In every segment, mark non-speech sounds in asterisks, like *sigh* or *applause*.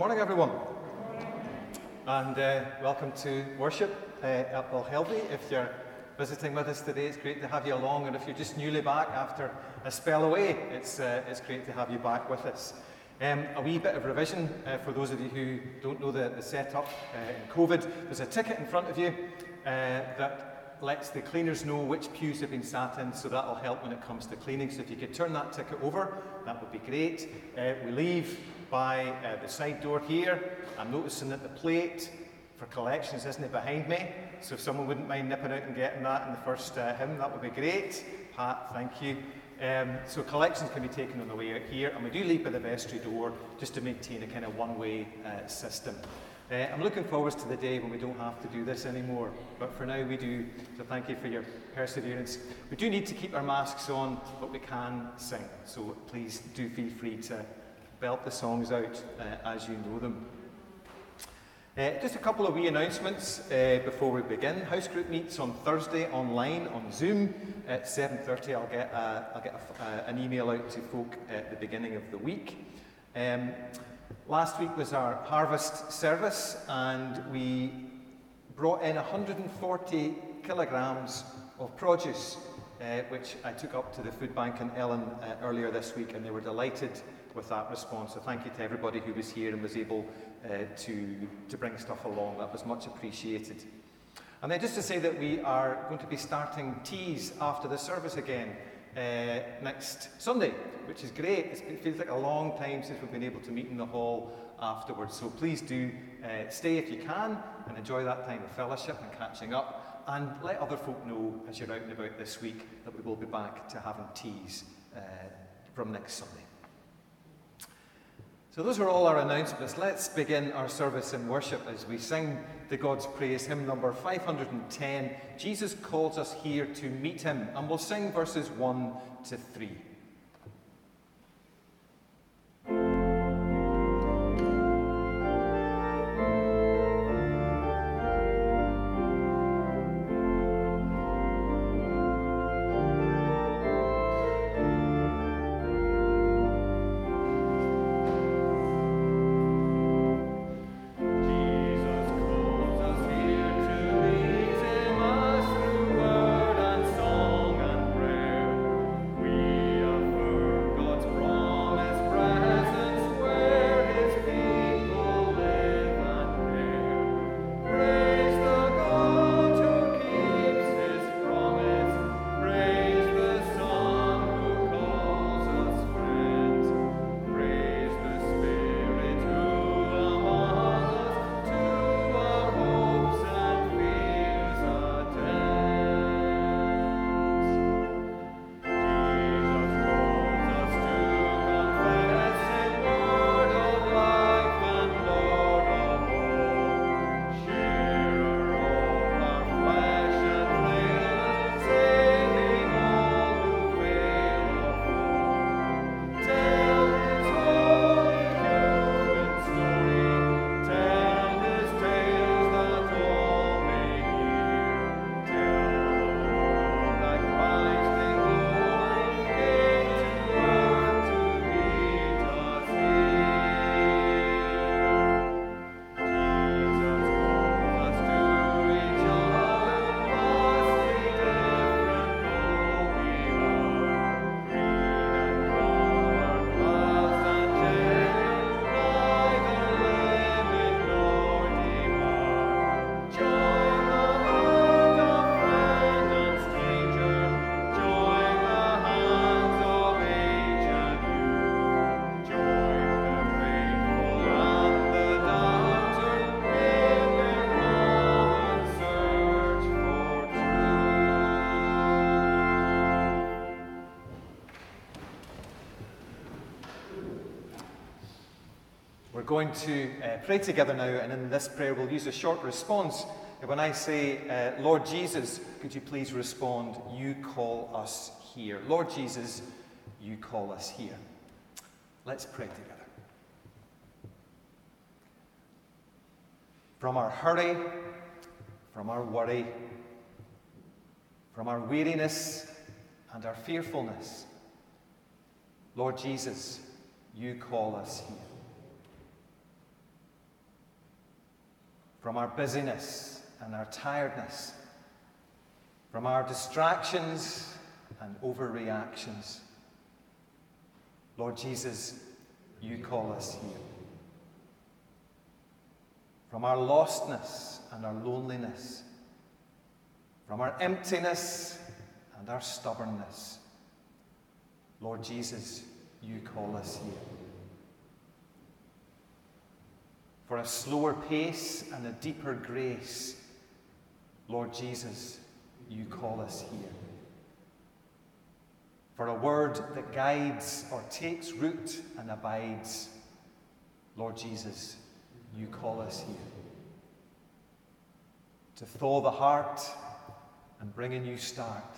morning, everyone. And uh, welcome to worship uh, at Belhelvie. If you're visiting with us today, it's great to have you along. And if you're just newly back after a spell away, it's, uh, it's great to have you back with us. Um, a wee bit of revision uh, for those of you who don't know the, the setup uh, in COVID. There's a ticket in front of you uh, that lets the cleaners know which pews have been sat in, so that'll help when it comes to cleaning. So if you could turn that ticket over, that would be great. Uh, we leave by uh, the side door here. I'm noticing that the plate for collections isn't it behind me? So if someone wouldn't mind nipping out and getting that in the first uh, hymn, that would be great. Pat, thank you. Um, so collections can be taken on the way out here, and we do leave by the vestry door just to maintain a kind of one-way uh, system. Uh, I'm looking forward to the day when we don't have to do this anymore, but for now we do, so thank you for your perseverance. We do need to keep our masks on, but we can sing, so please do feel free to belt the songs out uh, as you know them. Uh, just a couple of wee announcements uh, before we begin. House group meets on Thursday online on Zoom at 7.30. I'll get, uh, I'll get a, uh, an email out to folk at the beginning of the week. Um, last week was our harvest service and we brought in 140 kilograms of produce, uh, which I took up to the food bank in Ellon uh, earlier this week and they were delighted with that response. So thank you to everybody who was here and was able uh, to, to bring stuff along. That was much appreciated. And then just to say that we are going to be starting teas after the service again uh, next Sunday, which is great. It's, it feels like a long time since we've been able to meet in the hall afterwards. So please do uh, stay if you can and enjoy that time of fellowship and catching up. And let other folk know as you're out and about this week that we will be back to having teas uh, from next Sunday. So, those are all our announcements. Let's begin our service in worship as we sing the God's Praise, hymn number 510. Jesus calls us here to meet him, and we'll sing verses 1 to 3. Going to uh, pray together now, and in this prayer, we'll use a short response. When I say, uh, Lord Jesus, could you please respond, You call us here? Lord Jesus, you call us here. Let's pray together. From our hurry, from our worry, from our weariness and our fearfulness, Lord Jesus, you call us here. From our busyness and our tiredness, from our distractions and overreactions. Lord Jesus, you call us here. From our lostness and our loneliness, from our emptiness and our stubbornness. Lord Jesus, you call us here. For a slower pace and a deeper grace, Lord Jesus, you call us here. For a word that guides or takes root and abides, Lord Jesus, you call us here. To thaw the heart and bring a new start,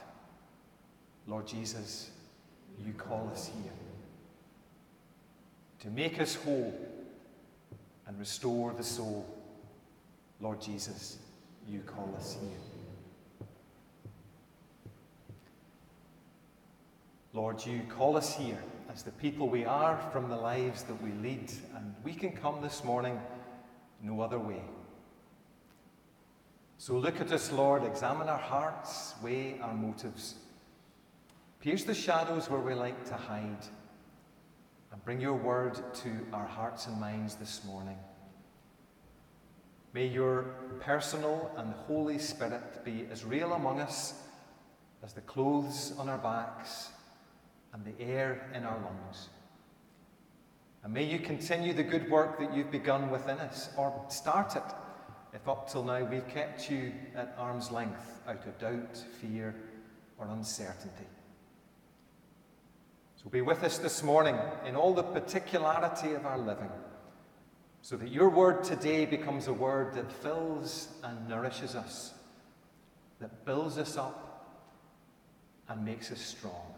Lord Jesus, you call us here. To make us whole and restore the soul, Lord Jesus, you call us here. Lord, you call us here as the people we are from the lives that we lead, and we can come this morning no other way. So look at us, Lord, examine our hearts, weigh our motives. Pierce the shadows where we like to hide, and bring your word to our hearts and minds this morning. May your personal and Holy Spirit be as real among us as the clothes on our backs and the air in our lungs. And may you continue the good work that you've begun within us, or start it, if up till now we've kept you at arm's length out of doubt, fear, or uncertainty. So be with us this morning in all the particularity of our living, so that your word today becomes a word that fills and nourishes us, that builds us up and makes us strong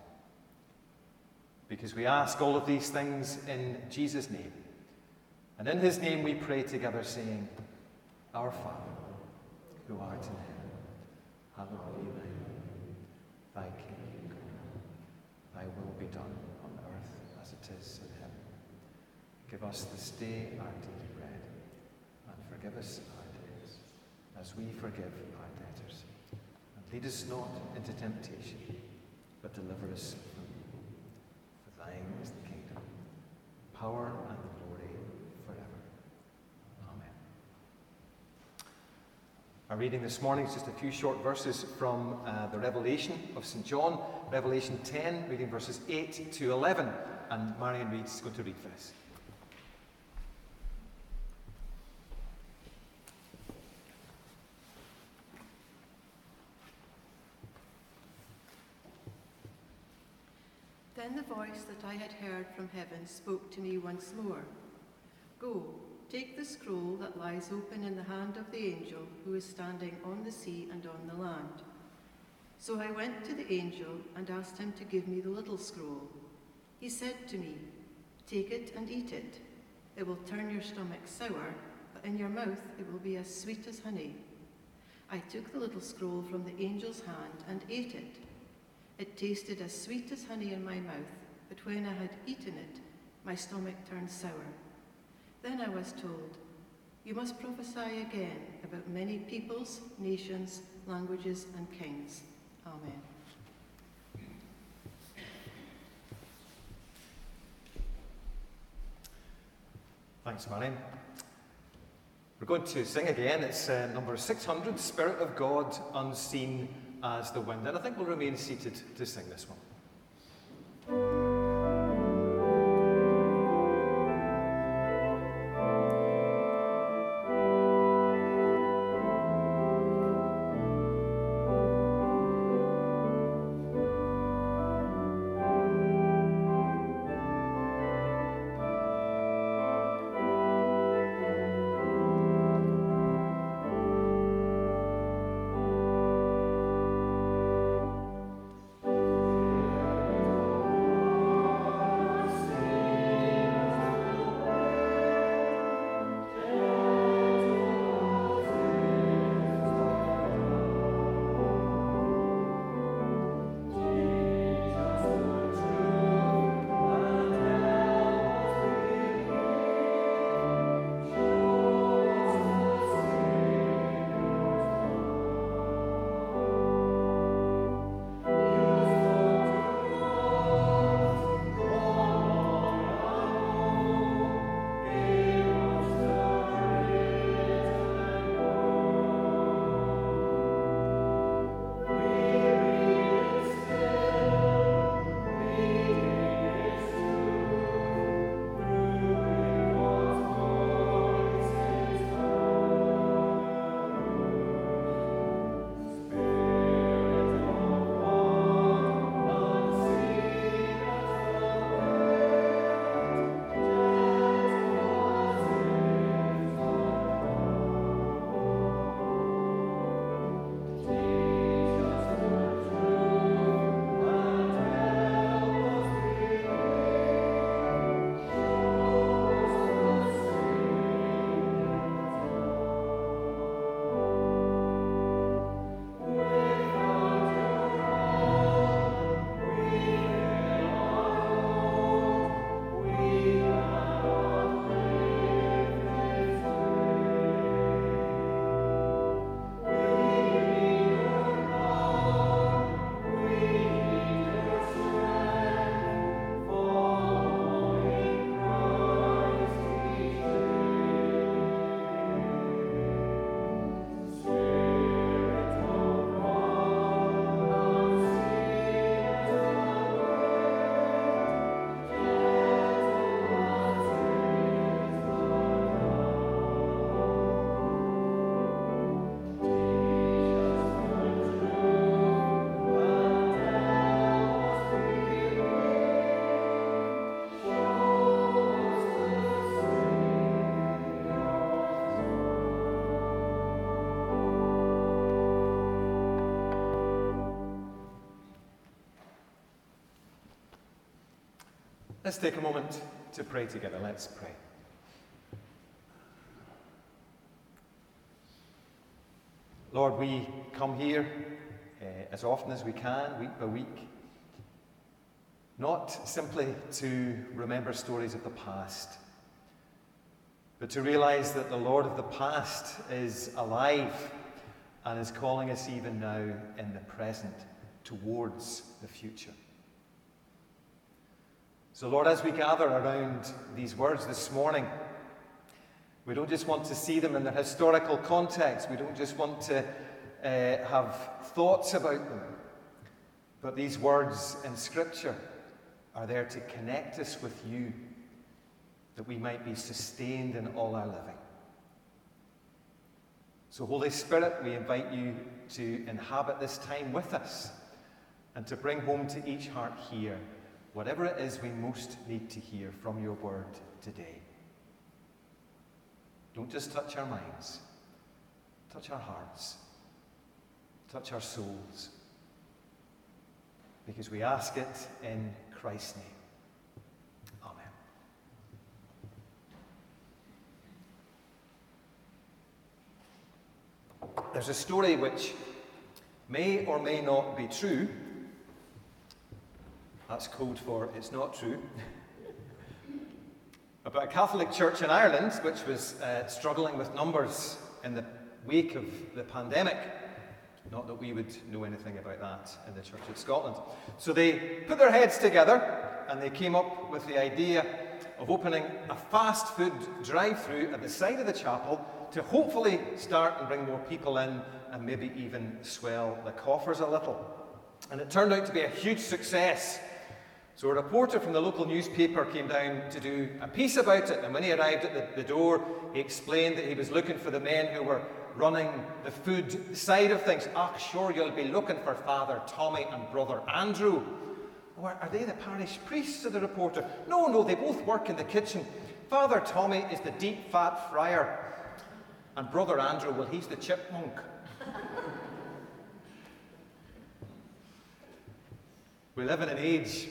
because we ask all of these things in Jesus' name. And in his name we pray together, saying, Our Father, who art in heaven, hallowed be thy name. Thy kingdom come, thy will be done on earth as it is in heaven. Give us this day our daily bread, and forgive us our debts, as we forgive our debtors. And lead us not into temptation, but deliver us from evil. For Thine is the kingdom, power, and glory forever. Amen. Our reading this morning is just a few short verses from uh, the Revelation of St. John, Revelation 10, reading verses 8 to 11. And Marion Reed's going to read for us. Then the voice that I had heard from heaven spoke to me once more Go, take the scroll that lies open in the hand of the angel who is standing on the sea and on the land. So I went to the angel and asked him to give me the little scroll. He said to me, Take it and eat it. It will turn your stomach sour, but in your mouth it will be as sweet as honey. I took the little scroll from the angel's hand and ate it. It tasted as sweet as honey in my mouth, but when I had eaten it, my stomach turned sour. Then I was told, You must prophesy again about many peoples, nations, languages, and kings. Amen. Thanks, Marion. We're going to sing again. It's uh, number 600, Spirit of God Unseen as the wind. And I think we'll remain seated to sing this one. Let's take a moment to pray together. Let's pray. Lord, we come here uh, as often as we can, week by week, not simply to remember stories of the past, but to realize that the Lord of the past is alive and is calling us even now in the present towards the future. So, Lord, as we gather around these words this morning, we don't just want to see them in their historical context. We don't just want to uh, have thoughts about them. But these words in Scripture are there to connect us with you, that we might be sustained in all our living. So, Holy Spirit, we invite you to inhabit this time with us and to bring home to each heart here whatever it is we most need to hear from your word today. Don't just touch our minds, touch our hearts, touch our souls, because we ask it in Christ's name. Amen. There's a story which may or may not be true. That's code for it's not true. *laughs* about a Catholic church in Ireland which was uh, struggling with numbers in the wake of the pandemic. Not that we would know anything about that in the Church of Scotland. So they put their heads together and they came up with the idea of opening a fast food drive through at the side of the chapel to hopefully start and bring more people in and maybe even swell the coffers a little. And it turned out to be a huge success. So a reporter from the local newspaper came down to do a piece about it, and when he arrived at the, the, door, he explained that he was looking for the men who were running the food side of things. Ah, sure, you'll be looking for Father Tommy and Brother Andrew. Are they the parish priests? said the reporter. No, no, they both work in the kitchen. Father Tommy is the deep fat friar, and Brother Andrew, well, he's the chipmunk. *laughs* we live in an age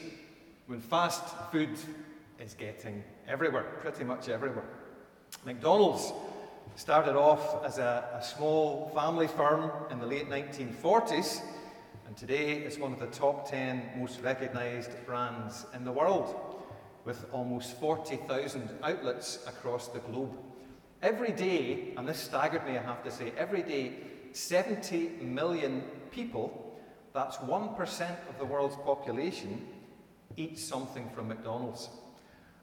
when fast food is getting everywhere, pretty much everywhere. McDonald's started off as a, a, small family firm in the late 1940s, and today it's one of the top 10 most recognized brands in the world, with almost 40,000 outlets across the globe. Every day, and this staggered me, I have to say, every day, 70 million people, that's 1% of the world's population, eat something from McDonald's.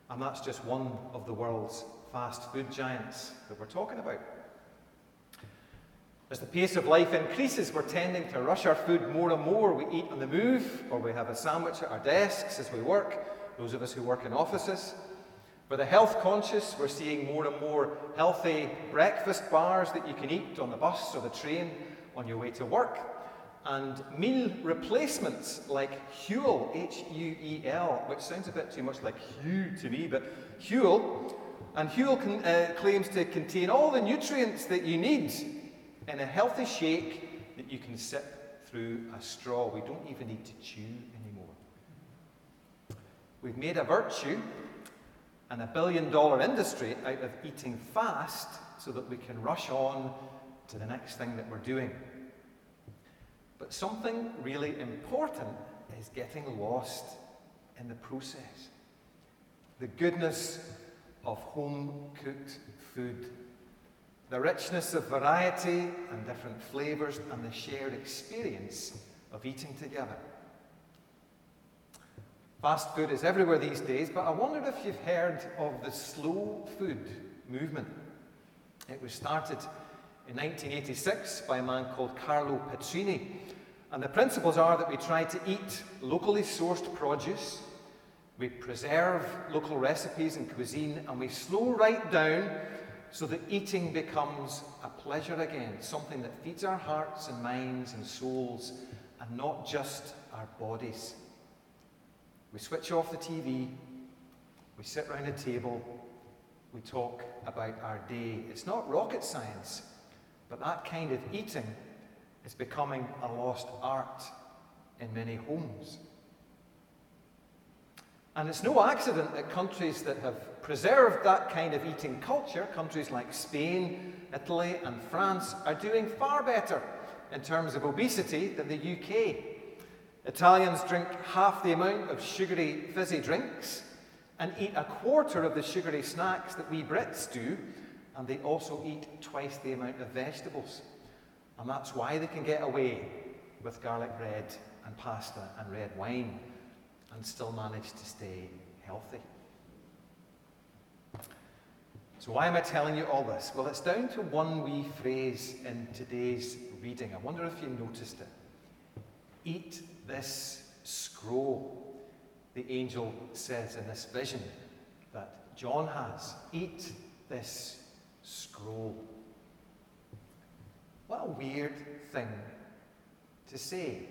And that's just one of the world's fast food giants that we're talking about. As the pace of life increases, we're tending to rush our food more and more. We eat on the move, or we have a sandwich at our desks as we work, those of us who work in offices. For the health conscious, we're seeing more and more healthy breakfast bars that you can eat on the bus or the train on your way to work and meal replacements like Huel, H U E L, which sounds a bit too much like Hugh to me, but Huel. And Huel uh, claims to contain all the nutrients that you need in a healthy shake that you can sip through a straw. We don't even need to chew anymore. We've made a virtue and a billion dollar industry out of eating fast so that we can rush on to the next thing that we're doing. But something really important is getting lost in the process. The goodness of home cooked food, the richness of variety and different flavours, and the shared experience of eating together. Fast food is everywhere these days, but I wondered if you've heard of the slow food movement. It was started in 1986 by a man called Carlo Petrini. And the principles are that we try to eat locally sourced produce, we preserve local recipes and cuisine, and we slow right down so that eating becomes a pleasure again, something that feeds our hearts and minds and souls, and not just our bodies. We switch off the TV, we sit round a table, we talk about our day. It's not rocket science, but that kind of eating is becoming a lost art in many homes. And it's no accident that countries that have preserved that kind of eating culture, countries like Spain, Italy, and France, are doing far better in terms of obesity than the UK. Italians drink half the amount of sugary fizzy drinks and eat a quarter of the sugary snacks that we Brits do, and they also eat twice the amount of vegetables. And that's why they can get away with garlic bread and pasta and red wine and still manage to stay healthy. So, why am I telling you all this? Well, it's down to one wee phrase in today's reading. I wonder if you noticed it. Eat this scroll, the angel says in this vision that John has. Eat this scroll. What a weird thing to say.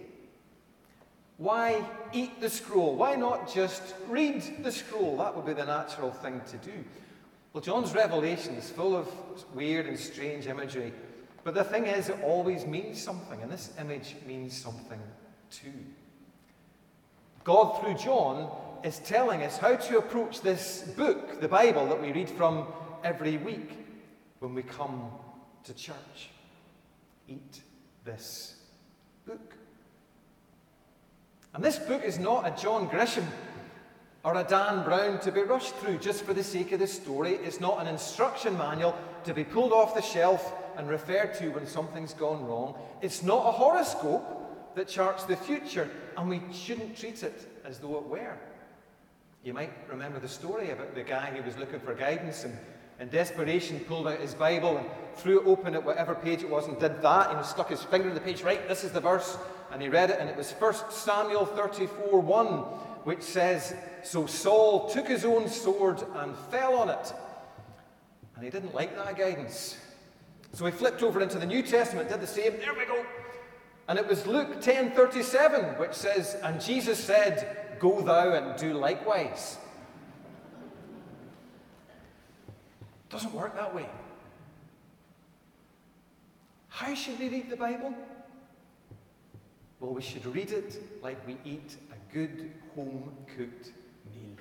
Why eat the scroll? Why not just read the scroll? That would be the natural thing to do. Well, John's revelation is full of weird and strange imagery, but the thing is, it always means something, and this image means something too. God, through John, is telling us how to approach this book, the Bible, that we read from every week when we come to church. Eat this book. And this book is not a John Grisham or a Dan Brown to be rushed through just for the sake of the story. It's not an instruction manual to be pulled off the shelf and referred to when something's gone wrong. It's not a horoscope that charts the future, and we shouldn't treat it as though it were. You might remember the story about the guy who was looking for guidance and in desperation pulled out his Bible and threw it open at whatever page it was and did that. And he stuck his finger in the page, right, this is the verse. And he read it, and it was 1 Samuel 34 1, which says, So Saul took his own sword and fell on it. And he didn't like that guidance. So he flipped over into the New Testament, did the same. There we go. And it was Luke 10 37, which says, And Jesus said, Go thou and do likewise. Doesn't work that way. How should we read the Bible? Well, we should read it like we eat a good home cooked meal.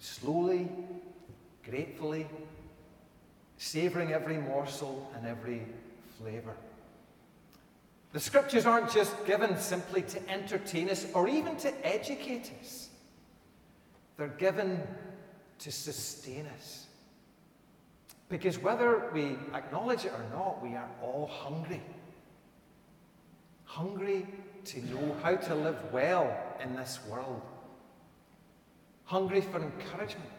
Slowly, gratefully, savouring every morsel and every flavour. The scriptures aren't just given simply to entertain us or even to educate us, they're given to sustain us. Because whether we acknowledge it or not, we are all hungry. Hungry to know how to live well in this world. Hungry for encouragement.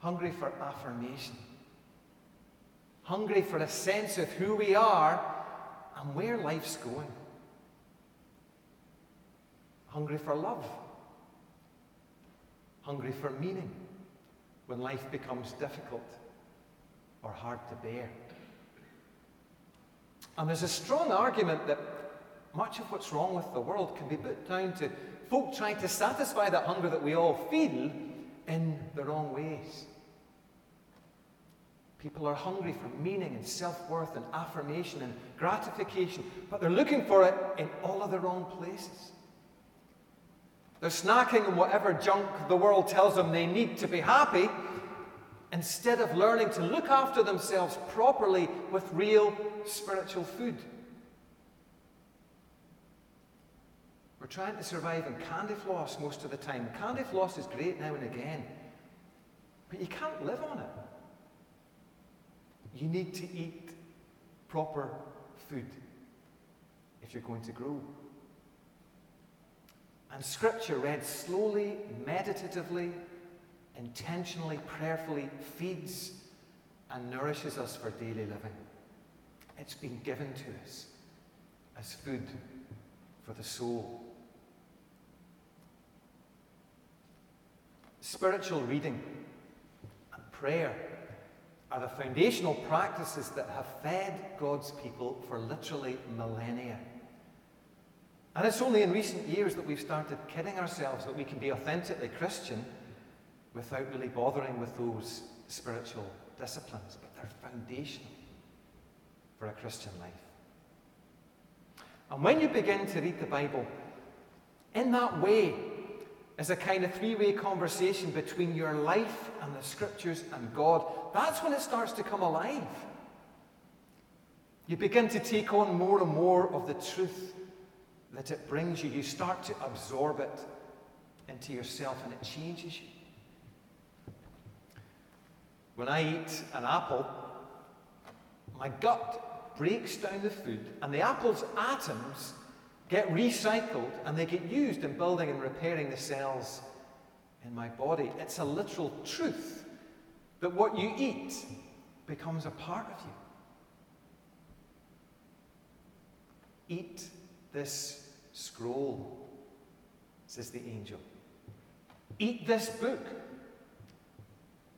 Hungry for affirmation. Hungry for a sense of who we are and where life's going. Hungry for love. Hungry for meaning when life becomes difficult or hard to bear. And there's a strong argument that much of what's wrong with the world can be put down to folk trying to satisfy that hunger that we all feel in the wrong ways. People are hungry for meaning and self worth and affirmation and gratification, but they're looking for it in all of the wrong places. They're snacking on whatever junk the world tells them they need to be happy, instead of learning to look after themselves properly with real spiritual food. We're trying to survive on candy floss most of the time. Candy floss is great now and again, but you can't live on it. You need to eat proper food if you're going to grow. And scripture read slowly, meditatively, intentionally, prayerfully feeds and nourishes us for daily living. It's been given to us as food for the soul. Spiritual reading and prayer are the foundational practices that have fed God's people for literally millennia. And it's only in recent years that we've started kidding ourselves that we can be authentically Christian without really bothering with those spiritual disciplines, but they're foundational for a Christian life. And when you begin to read the Bible in that way, is a kind of three way conversation between your life and the scriptures and God, that's when it starts to come alive. You begin to take on more and more of the truth that it brings you. You start to absorb it into yourself and it changes you. When I eat an apple, my gut breaks down the food, and the apple's atoms get recycled and they get used in building and repairing the cells in my body. It's a literal truth that what you eat becomes a part of you. Eat this scroll, says the angel. Eat this book.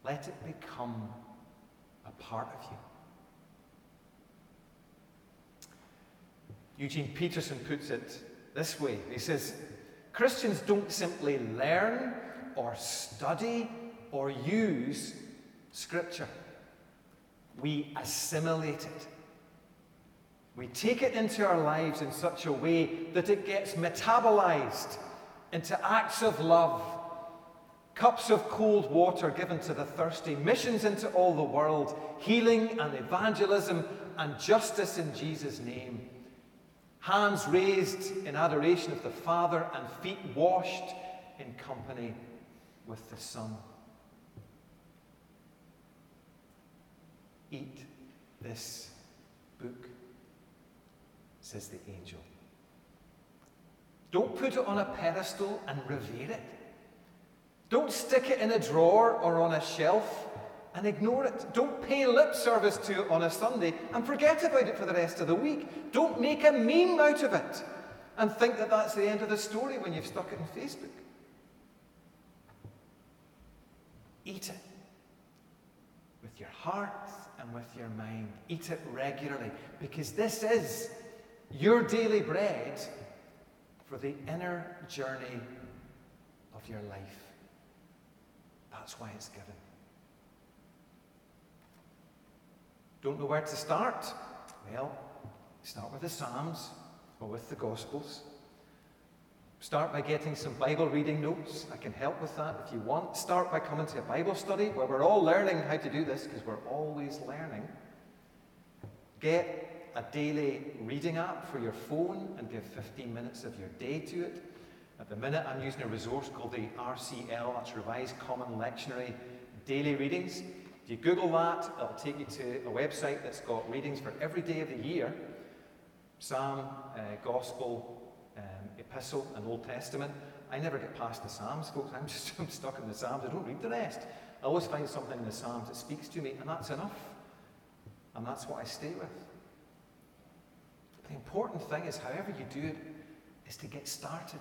Let it become a part of you. Eugene Peterson puts it this way He says, Christians don't simply learn or study or use Scripture, we assimilate it. We take it into our lives in such a way that it gets metabolized into acts of love, cups of cold water given to the thirsty, missions into all the world, healing and evangelism and justice in Jesus' name. Hands raised in adoration of the Father, and feet washed in company with the Son. Eat this book, says the angel. Don't put it on a pedestal and revere it. Don't stick it in a drawer or on a shelf and ignore it. Don't pay lip service to it on a Sunday and forget about it for the rest of the week. Don't make a meme out of it and think that that's the end of the story when you've stuck it on Facebook. Eat it with your heart and with your mind. Eat it regularly because this is your daily bread for the inner journey of your life. That's why it's given. Don't know where to start? Well, start with the Psalms or with the Gospels. Start by getting some Bible reading notes. I can help with that if you want. Start by coming to a Bible study where we're all learning how to do this because we're always learning. Get a daily reading app for your phone and give 15 minutes of your day to it. At the minute, I'm using a resource called the RCL, that's Revised Common Lectionary Daily Readings. If you Google that, it'll take you to a website that's got readings for every day of the year Psalm, uh, Gospel, um, Epistle, and Old Testament. I never get past the Psalms, folks. I'm *laughs* just I'm stuck in the Psalms. I don't read the rest. I always find something in the Psalms that speaks to me, and that's enough. And that's what I stay with. The important thing is, however you do it, is to get started.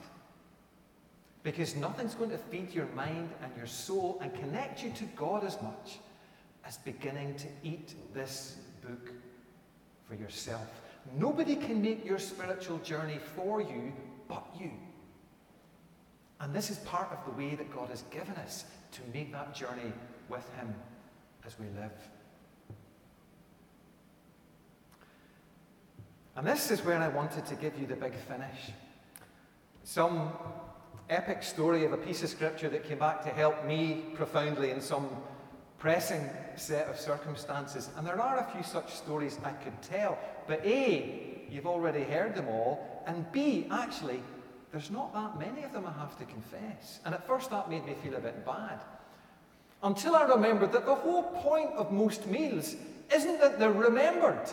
Because nothing's going to feed your mind and your soul and connect you to God as much as beginning to eat this book for yourself. Nobody can make your spiritual journey for you but you. And this is part of the way that God has given us to make that journey with Him as we live. And this is where I wanted to give you the big finish. Some epic story of a piece of scripture that came back to help me profoundly in some pressing set of circumstances. And there are a few such stories I could tell. But A, you've already heard them all. And B, actually, there's not that many of them, I have to confess. And at first that made me feel a bit bad. Until I remembered that the whole point of most meals isn't that they're remembered,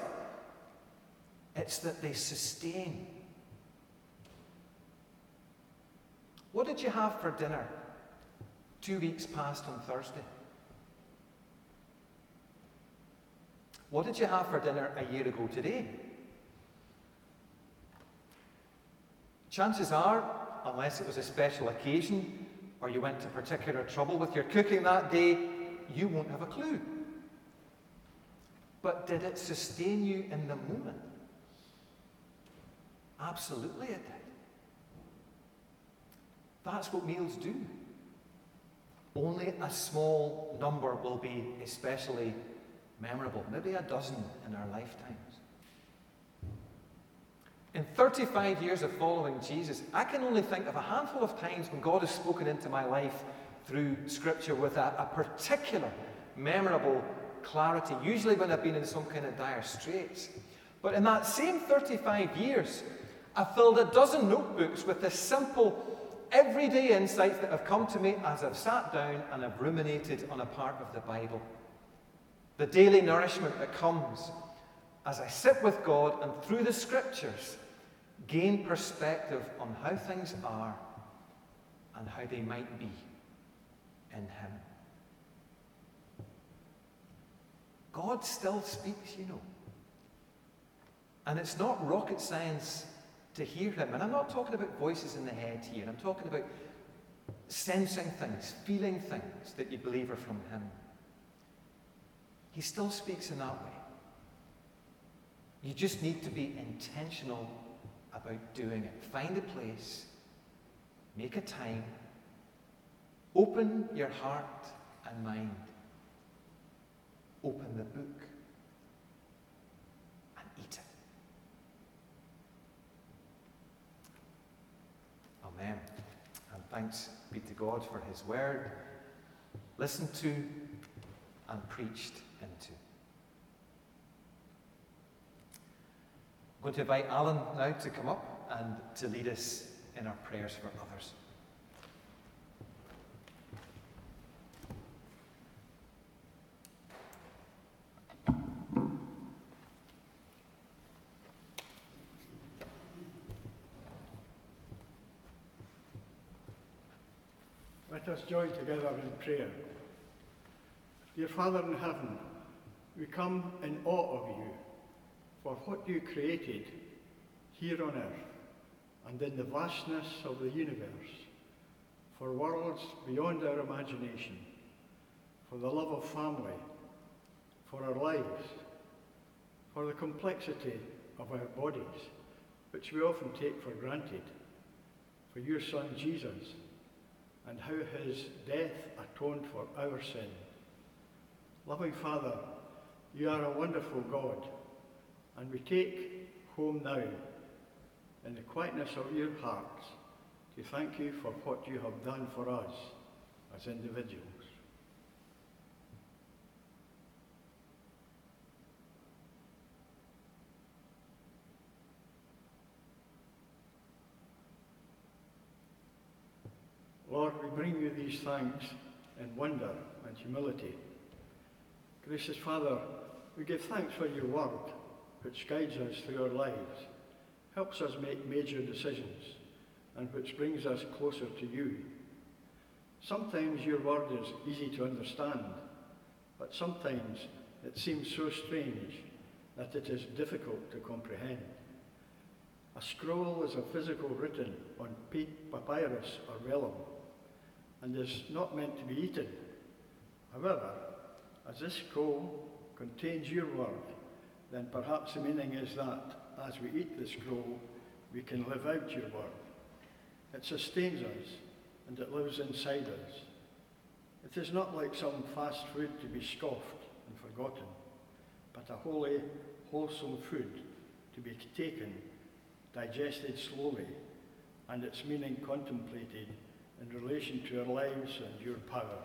it's that they sustain. What did you have for dinner two weeks past on Thursday? What did you have for dinner a year ago today? Chances are, unless it was a special occasion or you went to particular trouble with your cooking that day, you won't have a clue. But did it sustain you in the moment? Absolutely it did. That's what meals do. Only a small number will be especially memorable, maybe a dozen in our lifetimes. In 35 years of following Jesus, I can only think of a handful of times when God has spoken into my life through Scripture with a, a particular, memorable clarity, usually when I've been in some kind of dire straits. But in that same 35 years, I filled a dozen notebooks with the simple, everyday insights that have come to me as I've sat down and I've ruminated on a part of the Bible. The daily nourishment that comes as I sit with God and through the Scriptures gain perspective on how things are and how they might be in Him. God still speaks, you know. And it's not rocket science to hear Him. And I'm not talking about voices in the head here, I'm talking about sensing things, feeling things that you believe are from Him. He still speaks in that way. You just need to be intentional about doing it. Find a place, make a time, open your heart and mind, open the book, and eat it. Amen. And thanks be to God for His word, listened to and preached into. I'm going to invite Alan now to come up and to lead us in our prayers for others. Let us join together in prayer. Dear Father in heaven, we come in awe of you for what you created here on earth and in the vastness of the universe, for worlds beyond our imagination, for the love of family, for our lives, for the complexity of our bodies, which we often take for granted, for your Son Jesus, and how his death atoned for our sin. Loving Father, you are a wonderful God, and we take home now, in the quietness of your hearts, to thank you for what you have done for us as individuals. Lord, we bring you these thanks in wonder and humility. Gracious Father, we give thanks for your word, which guides us through our lives, helps us make major decisions, and which brings us closer to you. Sometimes your word is easy to understand, but sometimes it seems so strange that it is difficult to comprehend. A scroll is a physical written on papyrus or vellum and is not meant to be eaten. However, as this scroll contains your word, then perhaps the meaning is that as we eat this scroll, we can live out your word. It sustains us and it lives inside us. It is not like some fast food to be scoffed and forgotten, but a holy, wholesome food to be taken, digested slowly, and its meaning contemplated in relation to our lives and your power.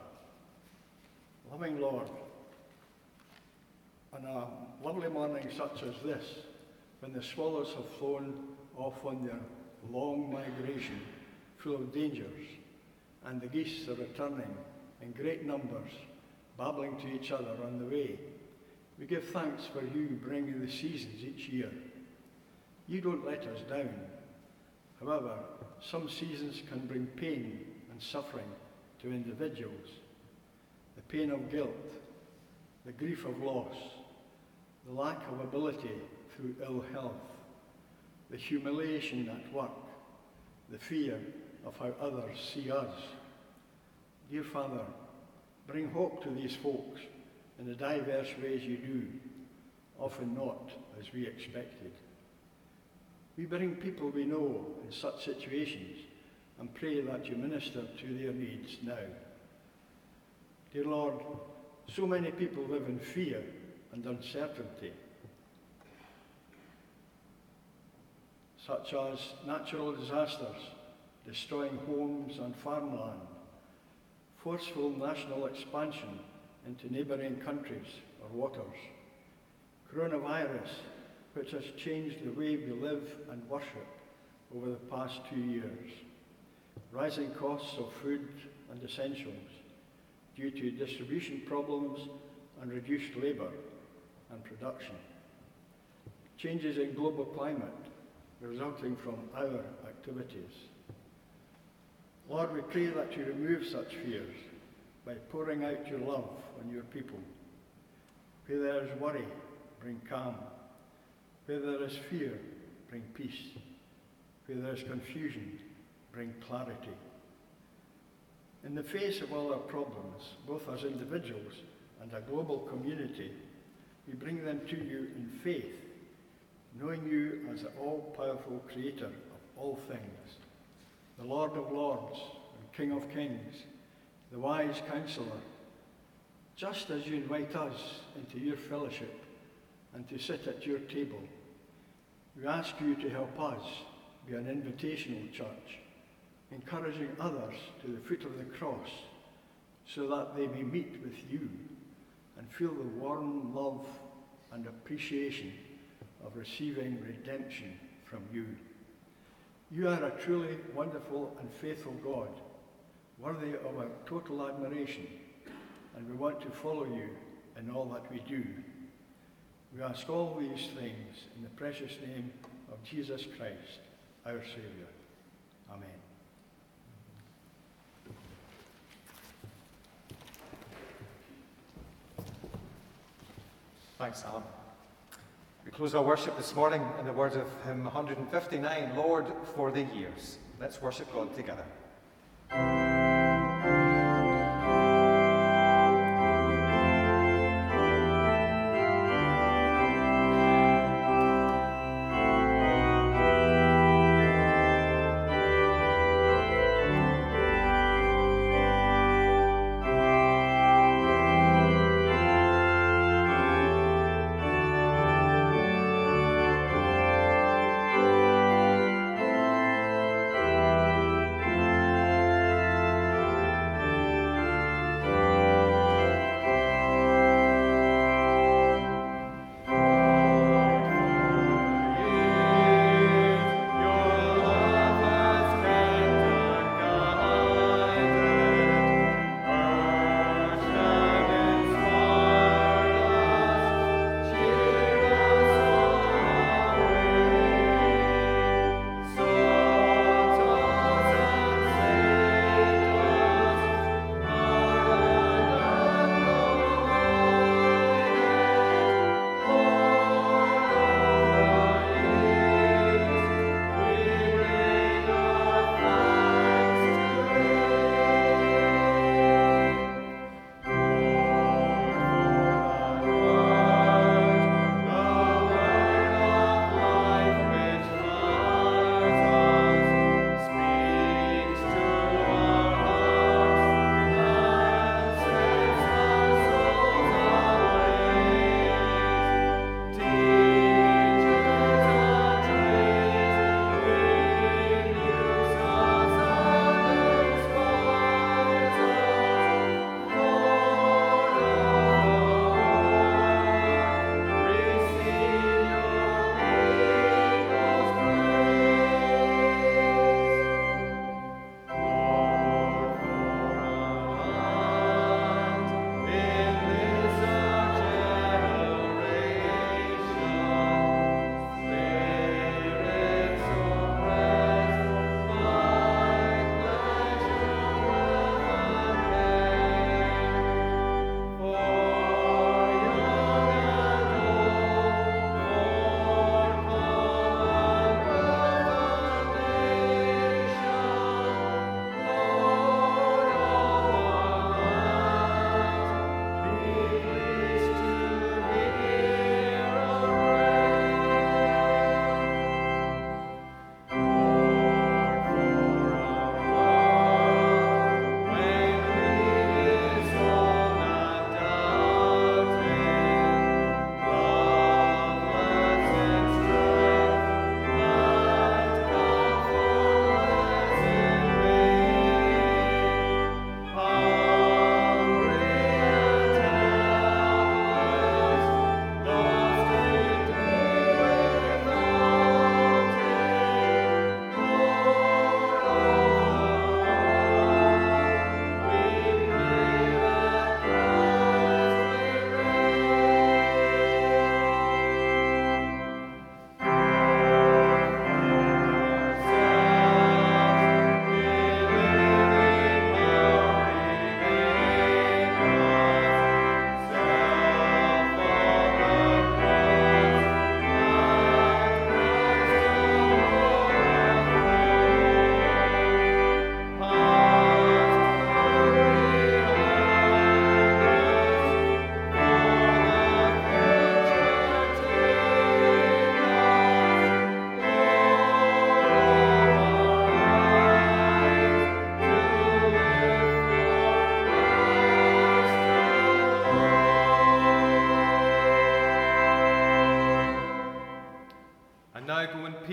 Loving Lord, on a lovely morning such as this, when the swallows have flown off on their long migration full of dangers, and the geese are returning in great numbers, babbling to each other on the way, we give thanks for you bringing the seasons each year. You don't let us down. However, some seasons can bring pain and suffering to individuals. The pain of guilt, the grief of loss, the lack of ability through ill health, the humiliation at work, the fear of how others see us. Dear Father, bring hope to these folks in the diverse ways you do, often not as we expected. We bring people we know in such situations and pray that you minister to their needs now. Dear Lord, so many people live in fear and uncertainty. such as natural disasters, destroying homes and farmland, forceful national expansion into neighbouring countries or waters, coronavirus, which has changed the way we live and worship over the past two years, rising costs of food and essentials due to distribution problems and reduced labour and production, changes in global climate resulting from our activities. Lord, we pray that you remove such fears by pouring out your love on your people. Where there is worry, bring calm. Where there is fear, bring peace. Where there is confusion, bring clarity. In the face of all our problems, both as individuals and a global community, we bring them to you in faith, knowing you as the all powerful Creator of all things, the Lord of Lords and King of Kings, the wise Counselor, just as you invite us into your fellowship and to sit at your table. We ask you to help us be an invitational church, encouraging others to the foot of the cross so that they may meet with you and feel the warm love and appreciation of receiving redemption from you. You are a truly wonderful and faithful God, worthy of our total admiration, and we want to follow you in all that we do. We ask all these things in the precious name of Jesus Christ, our Saviour. Amen. Thanks, Alan. We close our worship this morning in the words of hymn 159, Lord, for the years. Let's worship God together.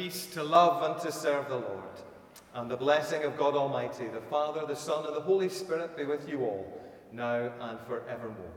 Peace to love and to serve the Lord. And the blessing of God Almighty, the Father, the Son, and the Holy Spirit be with you all, now and forevermore.